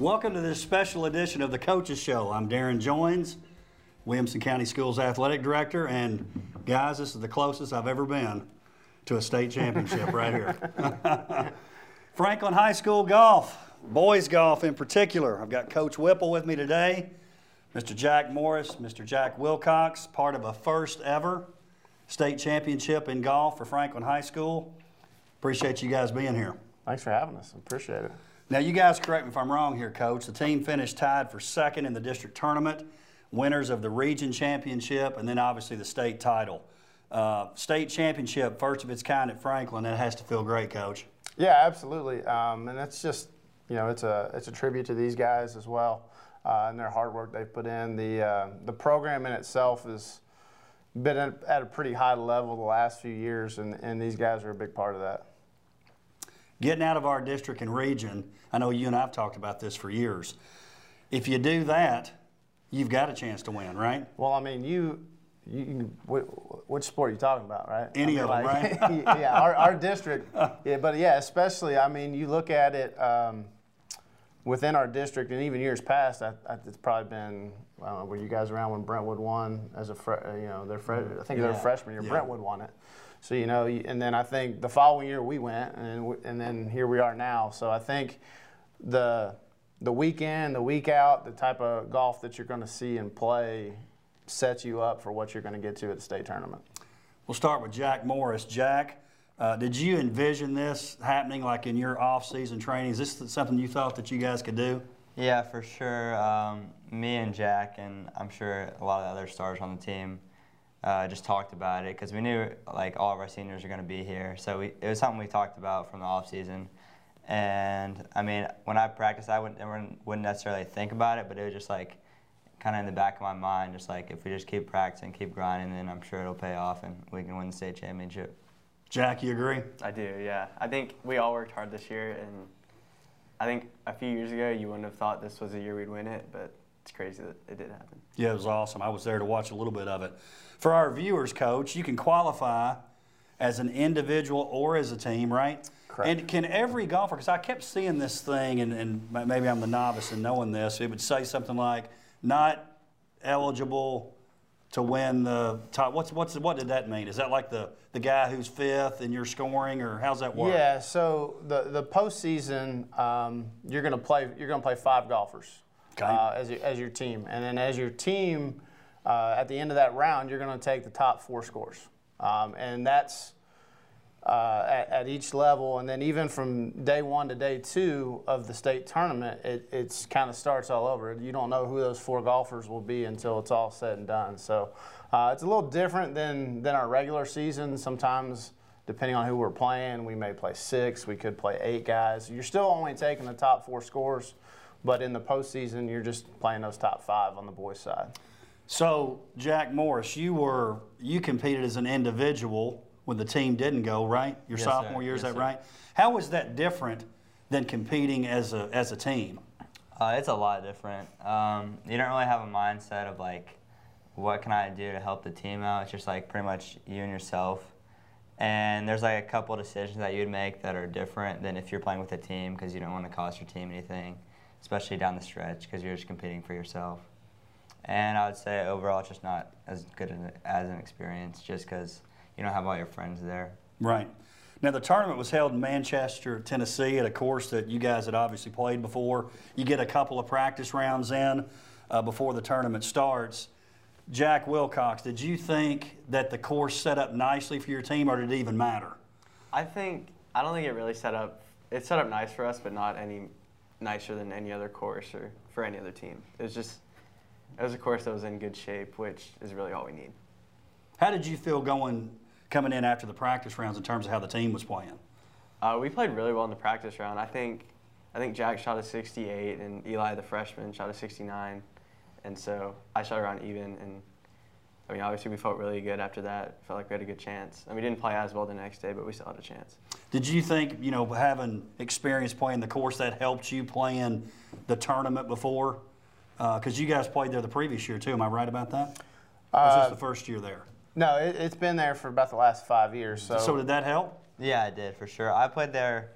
Welcome to this special edition of the Coaches Show. I'm Darrin Joines, Williamson County Schools Athletic Director, and guys, this is the closest I've ever been to a state championship right here. Franklin High School golf, boys golf in particular. I've got Coach Whipple with me today, Mr. Jack Morris, Mr. Jack Wilcox, part of a first ever state championship in golf for Franklin High School. Appreciate you guys being here. Thanks for having us. Appreciate it. Now, you guys correct me if I'm wrong here, Coach. The team finished tied for second in the district tournament, winners of the region championship, and then obviously the state title. Uh, state championship, first of its kind at Franklin. That has to feel great, Coach. Yeah, absolutely. Um, and it's just, you know, it's a it's a tribute to these guys as well uh, and their hard work they've put in. The uh, the program in itself has been at a pretty high level the last few years, and, and these guys are a big part of that. Getting out of our district and region, I know you and I've talked about this for years. If you do that, you've got a chance to win, right? Well, I mean, you you, which sport are you talking about, right? Any I mean, of them, like, right? yeah, our, our district, yeah, but yeah, especially, I mean, you look at it um, within our district, and even years past, I, I, it's probably been, know, were you guys around when Brentwood won as a, you know, their fre- I think yeah. their freshman year, yeah. Brentwood won it. So, you know, and then I think the following year we went, and, and then here we are now. So I think the, the week in, the week out, the type of golf that you're going to see and play sets you up for what you're going to get to at the state tournament. We'll start with Jack Morris. Jack, uh, did you envision this happening like in your off-season training? Is this something you thought that you guys could do? Yeah, for sure. Um, me and Jack, and I'm sure a lot of the other stars on the team, uh, just talked about it because we knew like all of our seniors are going to be here. So we, it was something we talked about from the off season. And I mean, when I practiced, I wouldn't, wouldn't necessarily think about it, but it was just like kind of in the back of my mind, just like if we just keep practicing, keep grinding, then I'm sure it'll pay off and we can win the state championship. Jack, you agree? I do, yeah. I think we all worked hard this year, and I think a few years ago you wouldn't have thought this was the year we'd win it, but it's crazy that it did happen. Yeah, it was awesome. I was there to watch a little bit of it. For our viewers, Coach, you can qualify as an individual or as a team, right? Correct. And can every golfer, because I kept seeing this thing, and, and maybe I'm the novice in knowing this, it would say something like, not eligible to win the top. What's what's what did that mean? Is that like the the guy who's fifth and you're scoring, or how's that work? Yeah. So the the postseason, um, you're going to play you're going to play five golfers okay. uh, as your, as your team, and then as your team, uh, at the end of that round, you're going to take the top four scores, um, and that's uh, at, at, each level, and then even from day one to day two of the state tournament, it it's kind of starts all over. You don't know who those four golfers will be until it's all said and done. So uh, it's a little different than than our regular season. Sometimes, depending on who we're playing, we may play six, we could play eight guys. You're still only taking the top four scores, but in the postseason, you're just playing those top five on the boys' side. So Jack Morris, you were you competed as an individual when the team didn't go, right? Your yes, sophomore sir. year, is that sir. right? How was that different than competing as a, as a team? Uh, it's a lot different. Um, you don't really have a mindset of like, what can I do to help the team out? It's just like pretty much you and yourself. And there's like a couple decisions that you'd make that are different than if you're playing with a team because you don't want to cost your team anything, especially down the stretch because you're just competing for yourself. And I would say overall, it's just not as good as an experience just because you don't have all your friends there. Right. Now, the tournament was held in Manchester, Tennessee, at a course that you guys had obviously played before. You get a couple of practice rounds in uh, before the tournament starts. Jack Wilcox, did you think that the course set up nicely for your team, or did it even matter? I think I don't think it really set up. It set up nice for us, but not any nicer than any other course or for any other team. It was just it was a course that was in good shape, which is really all we need. How did you feel going coming in after the practice rounds in terms of how the team was playing? Uh, we played really well in the practice round. I think I think Jack shot a 68 and Eli, the freshman, shot a 69, and so I shot around even. And I mean, obviously, we felt really good after that. Felt like we had a good chance. And we didn't play as well the next day, but we still had a chance. Did you think, you know, having experience playing the course that helped you playing the tournament before? Because uh, you guys played there the previous year too. Am I right about that? Or was Uh, this the first year there? No, it, it's been there for about the last five years. So, So did that help? Yeah, it did for sure. I played there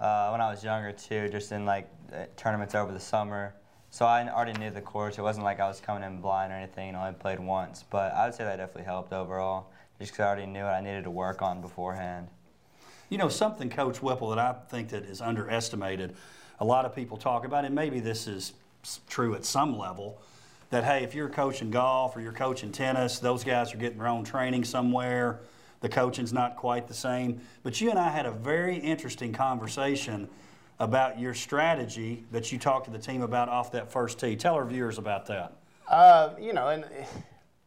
uh, when I was younger too, just in like uh, tournaments over the summer. So I already knew the course. It wasn't like I was coming in blind or anything and only played once. But I would say that definitely helped overall, just because I already knew what I needed to work on beforehand. You know, something, Coach Whipple, that I think that is underestimated. A lot of people talk about, and maybe this is true at some level, that hey, if you're coaching golf or you're coaching tennis, those guys are getting their own training somewhere. The coaching's not quite the same. But you and I had a very interesting conversation about your strategy that you talked to the team about off that first tee. Tell our viewers about that. Uh, you know, and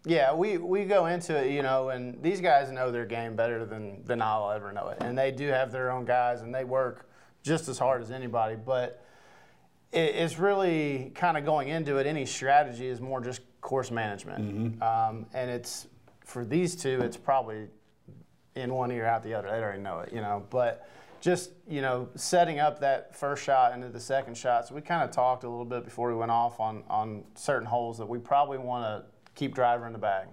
yeah, we, we go into it, you know, and these guys know their game better than, than I'll ever know it. And they do have their own guys, and they work just as hard as anybody. But it, it's really kind of going into it. Any strategy is more just course management. Um, and it's for these two, it's probably in one ear out the other. They already know it, you know. But just you know, setting up that first shot into the second shot. So we kind of talked a little bit before we went off on on certain holes that we probably want to keep driver in the bag.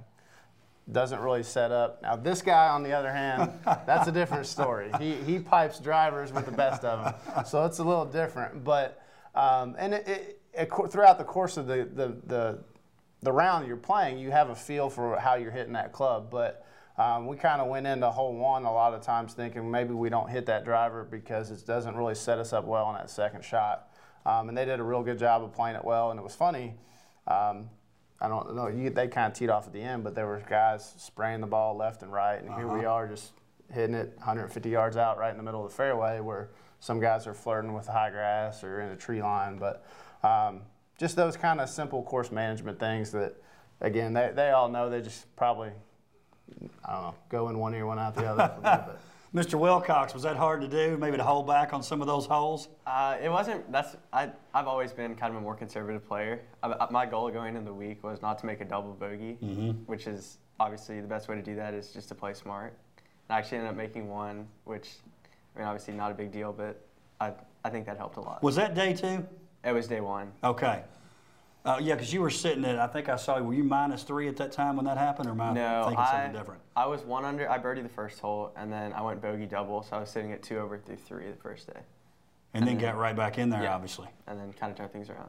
Doesn't really set up. Now this guy, on the other hand, that's a different story. He he pipes drivers with the best of them, so it's a little different. But um, and it, it, it, throughout the course of the the, the the round you're playing, you have a feel for how you're hitting that club. But um, we kind of went into hole one a lot of times thinking maybe we don't hit that driver because it doesn't really set us up well on that second shot. Um, and they did a real good job of playing it well, and it was funny. Um, I don't know, you, they kind of teed off at the end, but there were guys spraying the ball left and right, and here we are just hitting it 150 yards out right in the middle of the fairway where some guys are flirting with high grass or in a tree line. But um, just those kind of simple course management things that, again, they, they all know. They just probably, I don't know, go in one ear, one out the other. For me, but. Mr. Wilcox, was that hard to do? Maybe to hold back on some of those holes? Uh, it wasn't. That's I. I've always been kind of a more conservative player. I, my goal going into the week was not to make a double bogey, which is obviously the best way to do that is just to play smart. And I actually ended up making one, which I mean obviously not a big deal, but I I think that helped a lot. Was that day two? It was day one. Okay. Uh, yeah, because you were sitting at, I think I saw, you, were you minus three at that time when that happened, or am I No, thinking I, something different? I was one under. I birdied the first hole, and then I went bogey double, so I was sitting at two over through three the first day, And then then- got right back in there, Yeah. obviously. and then kind of turned things around.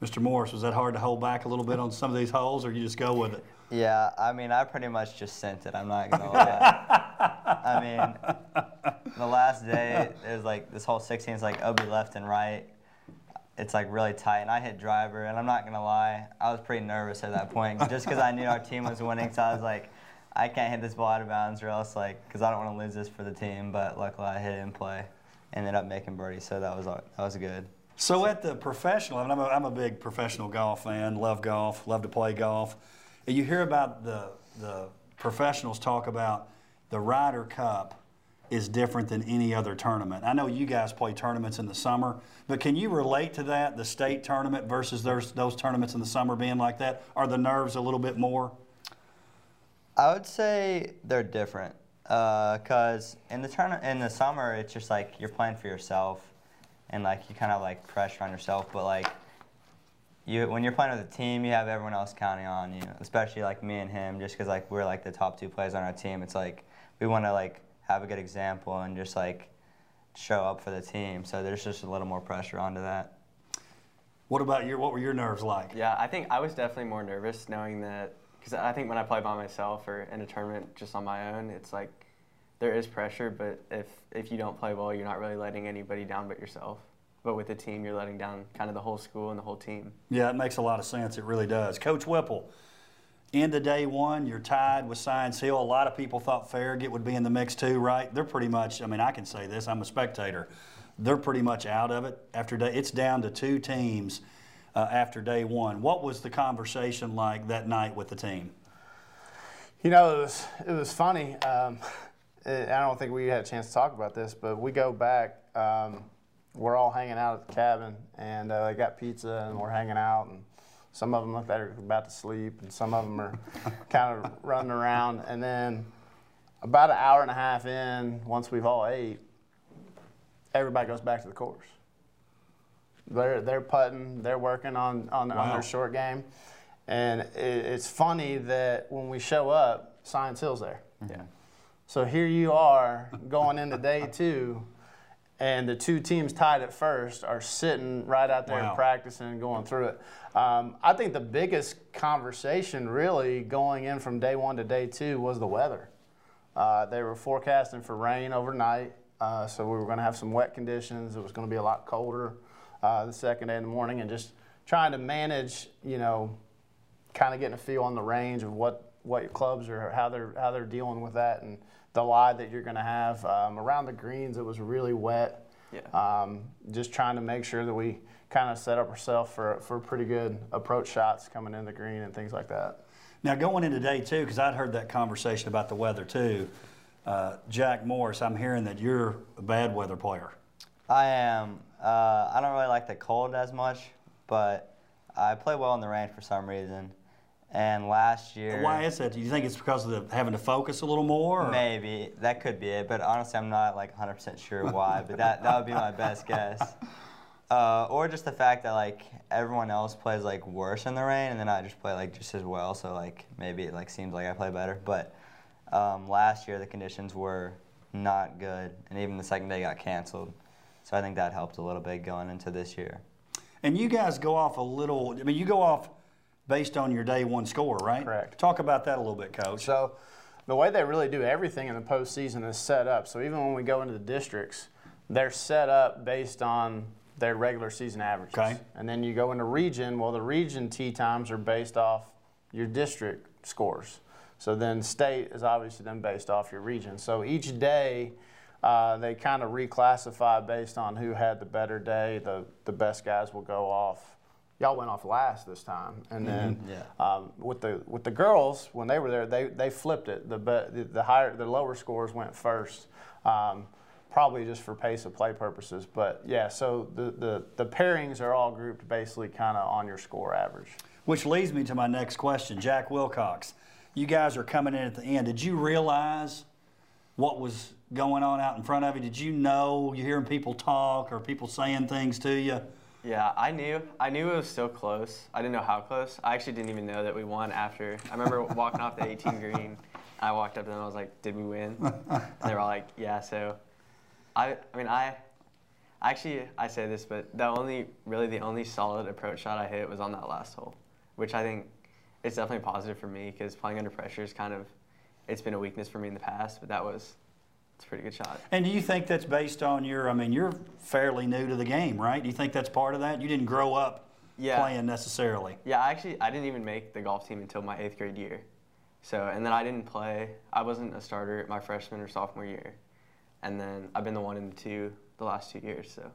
Mr. Morris, was that hard to hold back a little bit on some of these holes, or you just go with it? Yeah, I mean, I pretty much just sent it. I'm not gonna lie. I mean, the last day it was like this whole 16 is like OB left and right. It's like really tight, and I hit driver, and I'm not gonna lie, I was pretty nervous at that point, just because I knew our team was winning. So I was like, I can't hit this ball out of bounds, or else like, because I don't want to lose this for the team. But luckily, I hit it in play, ended up making birdie, so that was uh, that was good. So at the professional, and I'm a, I'm a big professional golf fan, love golf, love to play golf. And you hear about the, the professionals talk about the Ryder Cup is different than any other tournament. I know you guys play tournaments in the summer, but can you relate to that, the state tournament versus those, those tournaments in the summer being like that? Are the nerves a little bit more? I would say they're different uh, because in the turn in the summer it's just like you're playing for yourself and like you kind of like pressure on yourself, but like you when you're playing with a team, you have everyone else counting on you, especially like me and him, just because like we're like the top two players on our team. It's like we want to like have a good example and just like show up for the team. So there's just a little more pressure onto that. What about your, what were your nerves like? Yeah, I think I was definitely more nervous knowing that because I think when I play by myself or in a tournament just on my own, it's like there is pressure, but if if you don't play well, you're not really letting anybody down but yourself. But with a team, you're letting down kind of the whole school and the whole team. Yeah, it makes a lot of sense. It really does. Coach Whipple, end of day one, you're tied with Science Hill. A lot of people thought Farragut would be in the mix too, right? They're pretty much, I mean, I can say this, I'm a spectator. They're pretty much out of it after day. It's down to two teams uh, after day one. What was the conversation like that night with the team? You know, it was it was funny. Um, I don't think we had a chance to talk about this, but we go back. Um, we're all hanging out at the cabin, and uh, they got pizza, and we're hanging out, and some of them look like they're about to sleep, and some of them are kind of running around. And then about an hour and a half in, once we've all ate, everybody goes back to the course. They're they're putting, they're working on on, on their short game, and it, it's funny that when we show up, Science Hill's there. Yeah. So here you are going into day two, and the two teams tied at first are sitting right out there Wow. practicing and going through it. Um, I think the biggest conversation really going in from day one to day two was the weather. Uh, they were forecasting for rain overnight, uh, so we were going to have some wet conditions. It was going to be a lot colder uh, the second day in the morning, and just trying to manage, you know, kind of getting a feel on the range of what, what your clubs are, how they're how they're dealing with that, and the lie that you're going to have um, around the greens. It was really wet. Yeah. Um, just trying to make sure that we kind of set up ourselves for for pretty good approach shots coming in the green and things like that. Now, going into day two, because I'd heard that conversation about the weather too, uh, Jack Morris, I'm hearing that you're a bad weather player. I am. Uh, I don't really like the cold as much, but I play well in the rain for some reason. And last year, Why is that? Do you think it's because of the, having to focus a little more? or- maybe that could be it, but honestly, I'm not like 100% sure why. but that that would be my best guess. Uh, or just the fact that like everyone else plays like worse in the rain, and then I just play like just as well. So like maybe it like seems like I play better. But um, last year the conditions were not good, and even the second day got canceled. So I think that helped a little bit going into this year. And you guys go off a little, I mean, you go off based on your day one score, right? Correct. Talk about that a little bit, coach. So the way they really do everything in the postseason is set up. So even when we go into the districts, they're set up based on their regular season averages. Okay. And then you go into region. Well, the region tee times are based off your district scores. So then state is obviously then based off your region. So each day. Uh, they kind of reclassify based on who had the better day. The the best guys will go off. Y'all went off last this time, and then Yeah. um, with the with the girls when they were there, they, they flipped it. The, be- the the higher the lower scores went first, um, probably just for pace of play purposes. But yeah, so the the, the pairings are all grouped basically kind of on your score average. Which leads me to my next question. Jack Wilcox, you guys are coming in at the end. Did you realize what was going on out in front of you? Did you know you're hearing people talk or people saying things to you? Yeah, I knew. I knew it was so close. I didn't know how close. I actually didn't even know that we won after. I remember walking off the 18 green. I walked up to them. And I was like, "Did we win?" And they were all like, "Yeah." So, I. I mean, I. Actually, I say this, but the only, really, the only solid approach shot I hit was on that last hole, which I think it's definitely positive for me because playing under pressure is kind of, it's been a weakness for me in the past. But that was, it's a pretty good shot. And do you think that's based on your, I mean, you're fairly new to the game, right? Do you think that's part of that? You didn't grow up Yeah. playing necessarily. Yeah, I actually I didn't even make the golf team until my eighth grade year. So and then I didn't play. I wasn't a starter my freshman or sophomore year, and then I've been the one and the two the last two years. So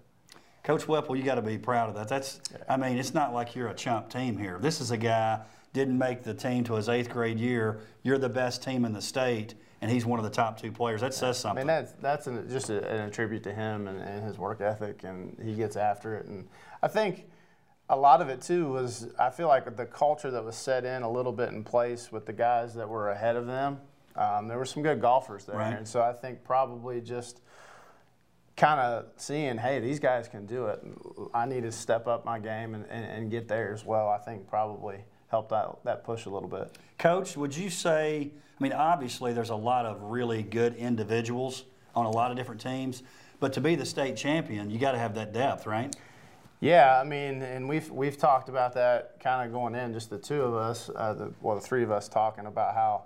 Coach Whipple, you got to be proud of that. That's, I mean, it's not like you're a chump team here. This is a guy didn't make the team to his eighth grade year. You're the best team in the state, and he's one of the top two players. That says something. I mean, that's that's an, just a, an attribute to him and, and his work ethic, and he gets after it. And I think a lot of it too was I feel like the culture that was set in a little bit in place with the guys that were ahead of them. Um, there were some good golfers there, Right. and so I think probably just kind of seeing, hey, these guys can do it. I need to step up my game and, and, and get there as well. I think probably helped out that push a little bit. Coach, would you say, I mean, obviously there's a lot of really good individuals on a lot of different teams, but to be the state champion, you got to have that depth, right? Yeah, I mean, and we've we've talked about that kind of going in, just the two of us, uh, the, well, the three of us talking about how,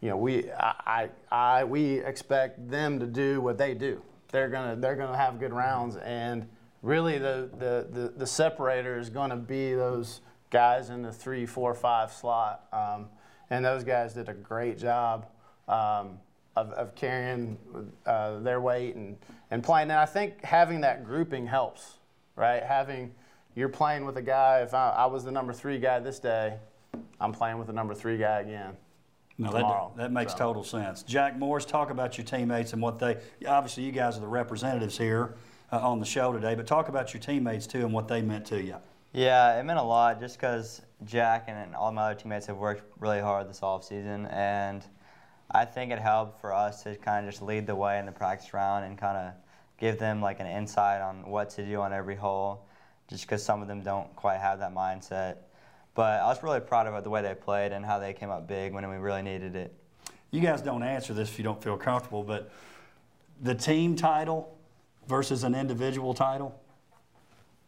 you know, we I, I I we expect them to do what they do. They're gonna they're gonna have good rounds, and really the the the, the separator is gonna be those guys in the three, four, five slot, um, and those guys did a great job. Um, of, of carrying uh, their weight and, and playing. And I think having that grouping helps, right? Having you're playing with a guy. If I, I was the number three guy this day, I'm playing with the number three guy again. No, tomorrow, that, that makes so. total sense. Jack Morris, talk about your teammates and what they, obviously you guys are the representatives here uh, on the show today, but talk about your teammates too and what they meant to you. Yeah, it meant a lot just because Jack and all my other teammates have worked really hard this offseason, and I think it helped for us to kind of just lead the way in the practice round and kind of give them like an insight on what to do on every hole, just because some of them don't quite have that mindset. But I was really proud of the way they played and how they came up big when we really needed it. You guys don't answer this if you don't feel comfortable, but the team title, versus an individual title?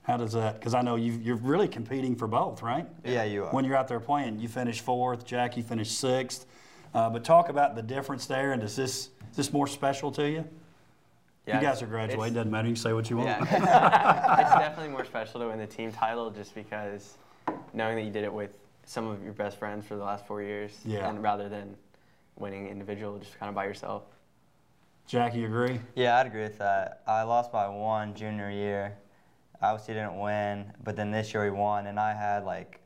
How does that? Because I know you, you're really competing for both, right? Yeah, you are. When you're out there playing, you finish fourth. Jackie finished sixth. Uh, but talk about the difference there, and is this is this more special to you? Yeah, you guys are graduating. Doesn't matter. You can say what you want. Yeah, it's definitely more special to win the team title just because knowing that you did it with some of your best friends for the last four years, Yeah. and rather than winning individual just kind of by yourself. Jackie, you agree? Yeah, I'd agree with that. I lost by one junior year. Obviously didn't win, but then this year we won, and I had like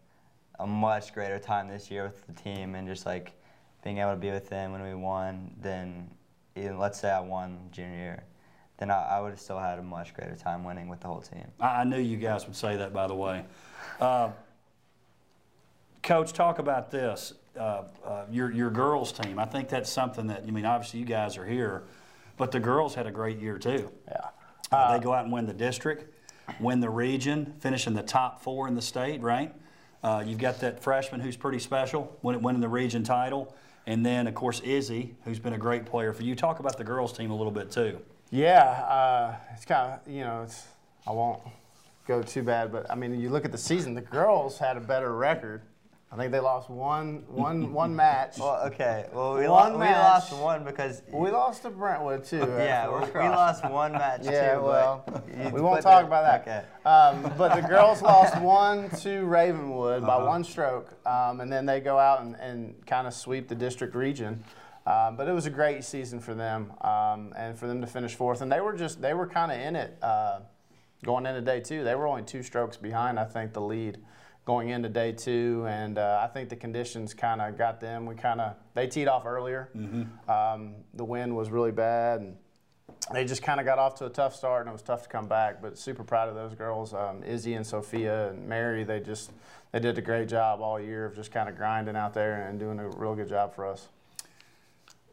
a much greater time this year with the team, and just like being able to be with them when we won. Than even, let's say I won junior year, then I, I would have still had a much greater time winning with the whole team. I, I knew you guys would say that, by the way. Uh, Coach, talk about this. Uh, uh, your your girls team. I think that's something that I mean. Obviously, you guys are here, but the girls had a great year too. Yeah. Uh, they go out and win the district, win the region, finish in the top four in the state. Right. Uh, you've got that freshman who's pretty special, win- winning the region title, and then of course Izzy, who's been a great player for you. Talk about the girls team a little bit too. Yeah, uh, it's kind of you know it's I won't go too bad, but I mean you look at the season, the girls had a better record. I think they lost one one one match. Well, okay. Well, we, One lo- we lost one because we lost to Brentwood too. yeah, we, we lost one match Yeah, too. well, we won't talk about that. Okay. Um, but the girls lost one to Ravenwood Uh-huh. by one stroke, um, and then they go out and, and kind of sweep the district region. Um, but it was a great season for them, um, and for them to finish fourth. And they were just they were kind of in it uh, going into day two. They were only two strokes behind, I think, the lead going into day two, and uh, I think the conditions kind of got them. We kind of they teed off earlier. Um, the wind was really bad, and they just kind of got off to a tough start, and it was tough to come back. But super proud of those girls, um, Izzy and Sophia and Mary. They just they did a great job all year of just kind of grinding out there and doing a real good job for us.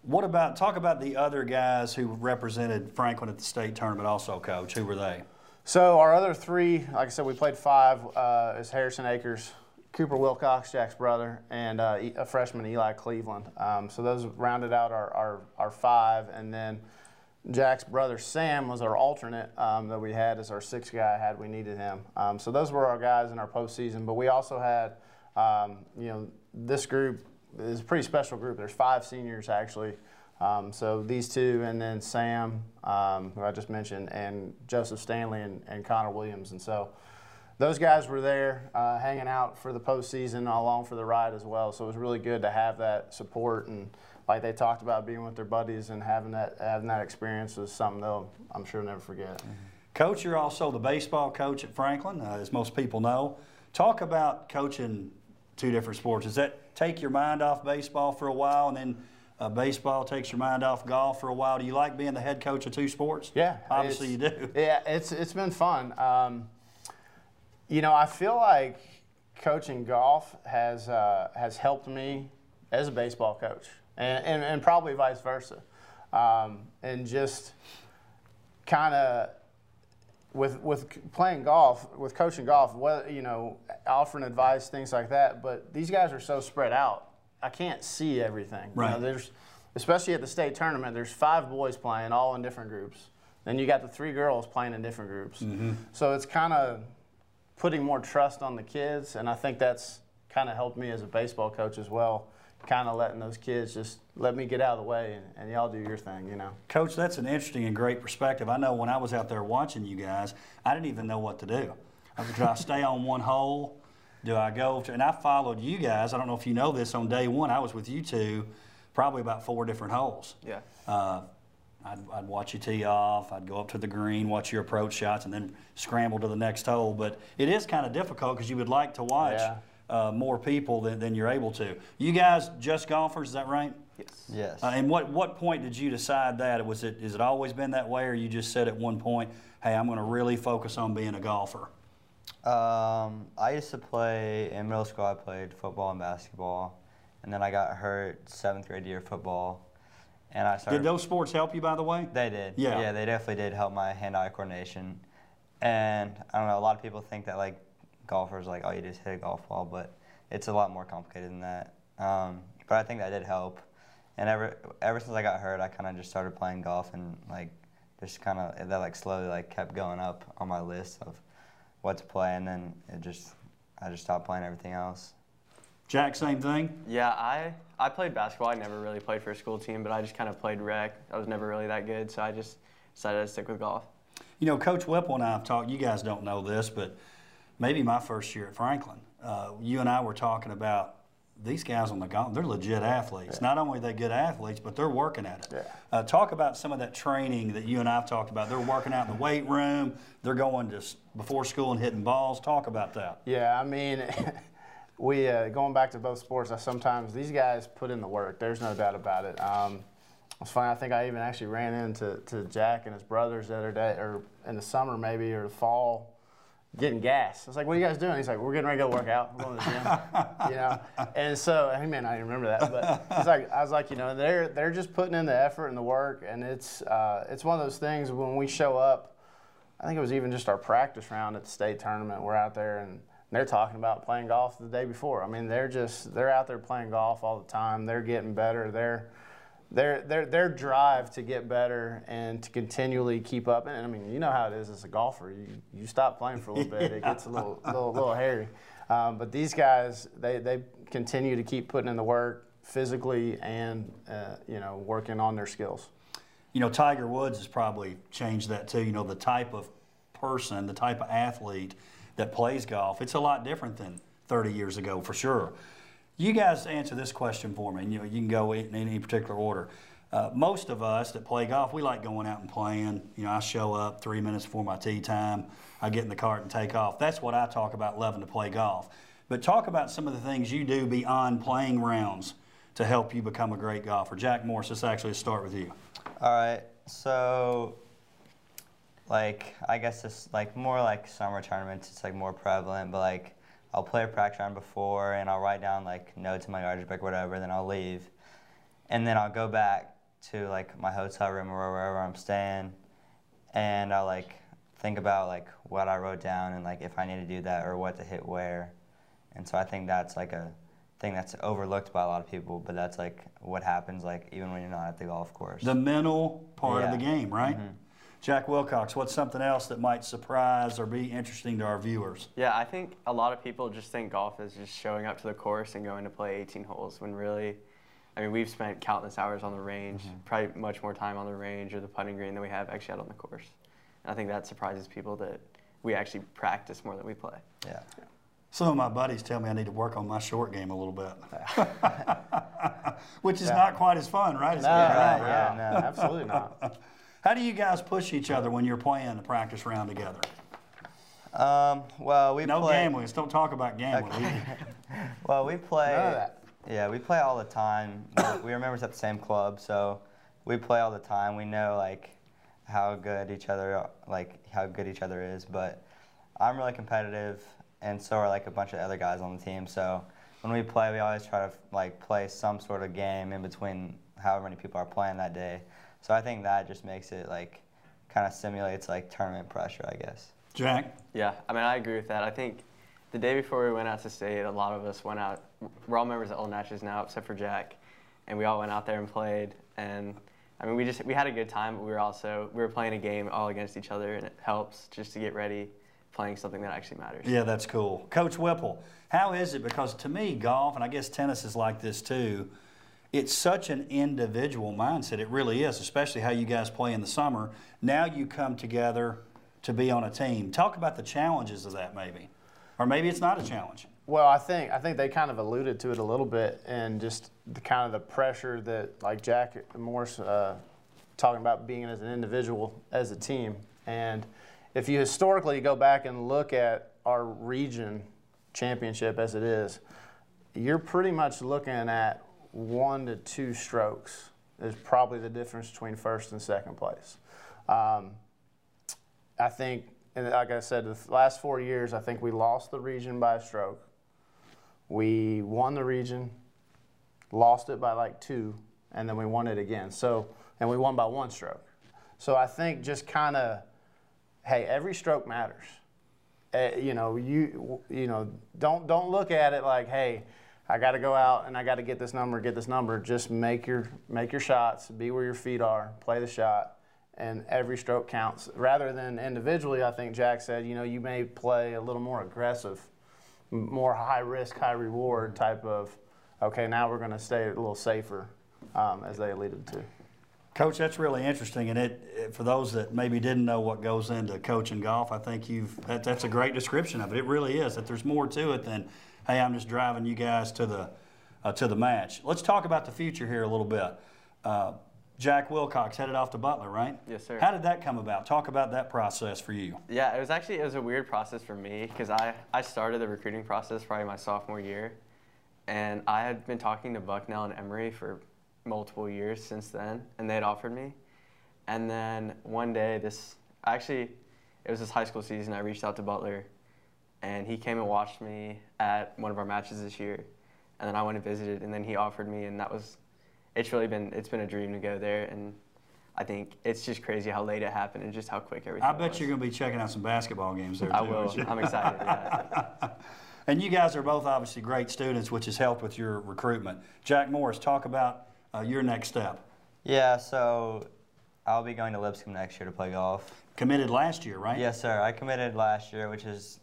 What about talk about the other guys who represented Franklin at the state tournament? Also, coach, who were they? So our other three, like I said, we played five. Uh, is Harrison Akers, Cooper Wilcox, Jack's brother, and uh, a freshman Eli Cleveland. Um, so those rounded out our, our, our five, and then Jack's brother Sam was our alternate um, that we had as our sixth guy had we needed him. Um, so those were our guys in our postseason. But we also had, um, you know, this group is a pretty special group. There's five seniors actually. Um, so these two, and then Sam, um, who I just mentioned, and Joseph Stanley and, and Connor Williams. And so those guys were there uh, hanging out for the postseason, along for the ride as well. So it was really good to have that support and, like they talked about, being with their buddies and having that having that experience was something they'll I'm sure never forget. Coach, you're also the baseball coach at Franklin, uh, as most people know. Talk about coaching two different sports. Does that take your mind off baseball for a while, and then uh, baseball takes your mind off golf for a while? Do you like being the head coach of two sports? Yeah, obviously you do. Yeah, it's it's been fun. Um, you know, I feel like coaching golf has uh, has helped me as a baseball coach, and and, and probably vice versa, um, and just kind of with with playing golf, with coaching golf, what you know, offering advice, things like that. But these guys are so spread out. I can't see everything. You know, Right. there's especially at the state tournament. There's five boys playing, all in different groups. Then you got the three girls playing in different groups. Mm-hmm. So it's kind of putting more trust on the kids, and I think that's kind of helped me as a baseball coach as well. Kind of letting those kids just let me get out of the way, and, and y'all do your thing, you know. Coach, that's an interesting and great perspective. I know when I was out there watching you guys, I didn't even know what to do. I was, Do I stay on one hole? Do I go to, and I followed you guys. I don't know if you know this. On day one, I was with you two, probably about four different holes. Yeah. Uh, I'd, I'd watch you tee off. I'd go up to the green, watch your approach shots, and then scramble to the next hole. But it is kind of difficult because you would like to watch Yeah. uh, more people than, than you're able to. You guys just golfers, is that right? Yes. Yes. Uh, and what, what point did you decide that? Was it is it always been that way, or you just said at one point, "Hey, I'm going to really focus on being a golfer"? Um, I used to play in middle school. I played football and basketball, and then I got hurt seventh grade year football, and I started. Did those sports help you, by the way? They did. Yeah. Yeah, they definitely did help my hand-eye coordination. And I don't know, a lot of people think that like golfers like oh you just hit a golf ball, but it's a lot more complicated than that. Um, but I think that did help. And ever ever since I got hurt, I kind of just started playing golf and like just kind of that like slowly like kept going up on my list of what to play, and then it just I just stopped playing everything else. Jack, same thing. Yeah, I I played basketball. I never really played for a school team, but I just kind of played rec. I was never really that good, so I just decided to stick with golf. You know, Coach Whipple and I have talked. You guys don't know this, but maybe my first year at Franklin, uh, you and I were talking about these guys on the golf. They're legit athletes. Not only are they good athletes, but they're working at it. Yeah. Uh, talk about some of that training that you and I've talked about. They're working out in the weight room. They're going just before school and hitting balls. Talk about that. Yeah, I mean, we uh, going back to both sports. I sometimes these guys put in the work. There's no doubt about it. Um, it's funny. I think I even actually ran into to Jack and his brothers the other day, or in the summer maybe, or the fall, getting gas. I was like, "What are you guys doing?" He's like, "We're getting ready to go work out. We're going to the gym." you know, and so he may not even remember that, but it's like I was like, you know, they're they're just putting in the effort and the work, and it's uh, it's one of those things when we show up. I think it was even just our practice round at the state tournament. We're out there and they're talking about playing golf the day before. I mean, they're just they're out there playing golf all the time. They're getting better. They're their their their drive to get better and to continually keep up. And I mean, you know how it is as a golfer. You you stop playing for a little bit, it gets a little little, little hairy. Um, but these guys, they they continue to keep putting in the work physically and uh, you know working on their skills. You know, Tiger Woods has probably changed that too. You know, the type of person, the type of athlete that plays golf, it's a lot different than 30 years ago for sure. You guys answer this question for me. You know, you can go in any particular order. Uh, most of us that play golf, we like going out and playing. You know, I show up three minutes before my tee time. I get in the cart and take off. That's what I talk about loving to play golf. But talk about some of the things you do beyond playing rounds to help you become a great golfer. Jack Morris, let's actually start with you. All right, so like I guess it's like more like summer tournaments. It's like more prevalent, but like I'll play a practice round before and I'll write down like notes in my book, or whatever. Then I'll leave, and then I'll go back to like my hotel room or wherever I'm staying, and I'll like think about like what I wrote down and like if I need to do that or what to hit where, and so I think that's like a thing that's overlooked by a lot of people, but that's like what happens like even when you're not at the golf course. The mental part of the game, right? Mm-hmm. Jack Wilcox, what's something else that might surprise or be interesting to our viewers? Yeah, I think a lot of people just think golf is just showing up to the course and going to play 18 holes when really, I mean, we've spent countless hours on the range, mm-hmm. probably much more time on the range or the putting green than we have actually out on the course. And I think that surprises people that we actually practice more than we play. yeah. Some of my buddies tell me I need to work on my short game a little bit, which is not quite as fun, right? As No, getting no, yeah, no, absolutely not. How do you guys push each other when you're playing the practice round together? Um, well, we No play. gambling. Just don't talk about gambling. Well, we play. None of that. Yeah, we play all the time. We- we are members at the same club, so we play all the time. We know like how good each other like how good each other is. But I'm really competitive, and so are like a bunch of other guys on the team. So when we play, we always try to like play some sort of game in between however many people are playing that day. So I think that just makes it like kind of simulates like tournament pressure, I guess. Jack, Yeah, I mean, I agree with that. I think the day before we went out to state, a lot of us went out. We're all members of Old Natchez now, except for Jack, and we all went out there and played. And I mean, we just we had a good time, but we were also we were playing a game all against each other, and it helps just to get ready, playing something that actually matters. yeah, that's cool. Coach Whipple, how is it? Because to me, golf, and I guess tennis is like this too, it's such an individual mindset. It really is, especially how you guys play in the summer. Now you come together to be on a team. Talk about the challenges of that, maybe. Or maybe it's not a challenge. Well, I think I think they kind of alluded to it a little bit, and just the kind of the pressure that like Jack Morris, uh, talking about being as an individual as a team. And if you historically go back and look at our region championship as it is, you're pretty much looking at one to two strokes is probably the difference between first and second place. Um, I think, and like I said, the last four years, I think we lost the region by a stroke. We won the region, lost it by like two, and then we won it again. So, and we won by one stroke. So I think just kind of, hey, every stroke matters. Uh, you know, you you know, don't don't look at it like, hey, I got to go out and I got to get this number, get this number. Just make your make your shots, be where your feet are, play the shot, and every stroke counts. Rather than individually, I think Jack said, you know, you may play a little more aggressive, more high risk, high reward type of, okay, now we're going to stay a little safer, um, as they alluded to. Coach, that's really interesting, and it, for those that maybe didn't know what goes into coaching golf, I think you've that, that's a great description of it. It really is. That there's more to it than, hey, I'm just driving you guys to the uh, to the match. Let's talk about the future here a little bit. Uh, Jack Wilcox headed off to Butler, right? Yes, sir. How did that come about? Talk about that process for you. Yeah, it was actually it was a weird process for me because I, I started the recruiting process probably my sophomore year, and I had been talking to Bucknell and Emory for multiple years since then, and they had offered me, and then one day this actually it was this high school season I reached out to Butler, and he came and watched me at one of our matches this year, and then I went and visited, and then he offered me, and that was it's really been it's been a dream to go there and. I think it's just crazy how late it happened and just how quick everything I bet was. you're going to be checking out some basketball games there. I too, will. I'm excited. Yeah. And you guys are both obviously great students, which has helped with your recruitment. Jack Morris, talk about uh, your next step. Yeah, so I'll be going to Lipscomb next year to play golf. Committed last year, right? Yes, sir. I committed last year, which is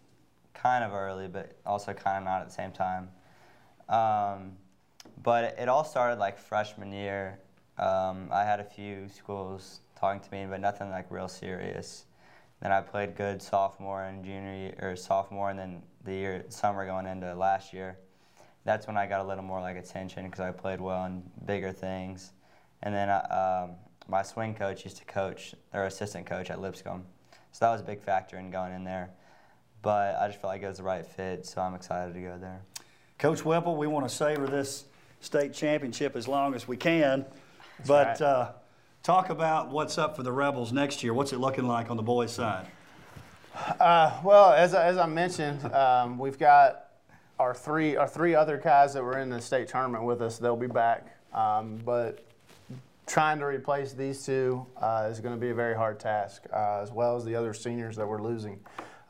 kind of early, but also kind of not at the same time. Um, but it, all started like freshman year. Um, I had a few schools talking to me, but nothing like real serious. Then I played good sophomore and junior year, or sophomore, and then the year summer going into last year. That's when I got a little more like attention because I played well in bigger things. And then I, um, my swing coach used to coach, or assistant coach at Lipscomb, so that was a big factor in going in there. But I just felt like it was the right fit, so I'm excited to go there. Coach Whipple, we want to savor this state championship as long as we can. but right. uh, talk about what's up for the Rebels next year. What's it looking like on the boys' side? Uh, well, as, I- as I mentioned, um, we've got our three our three other guys that were in the state tournament with us. They'll be back, um, but trying to replace these two uh, is going to be a very hard task, uh, as well as the other seniors that we're losing.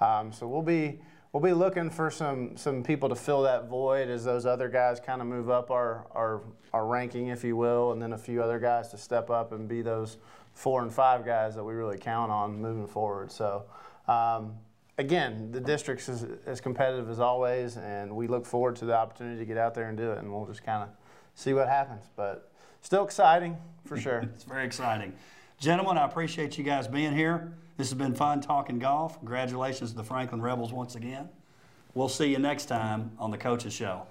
Um, so we'll be we'll be looking for some some people to fill that void as those other guys kind of move up our, our our ranking, if you will, and then a few other guys to step up and be those four and five guys that we really count on moving forward. So. Um, again, the district's is as competitive as always, and we look forward to the opportunity to get out there and do it, and we'll just kind of see what happens. But still exciting for sure. It's very exciting. Gentlemen, I appreciate you guys being here. This has been fun talking golf. Congratulations to the Franklin Rebels once again. We'll see you next time on the Coaches Show.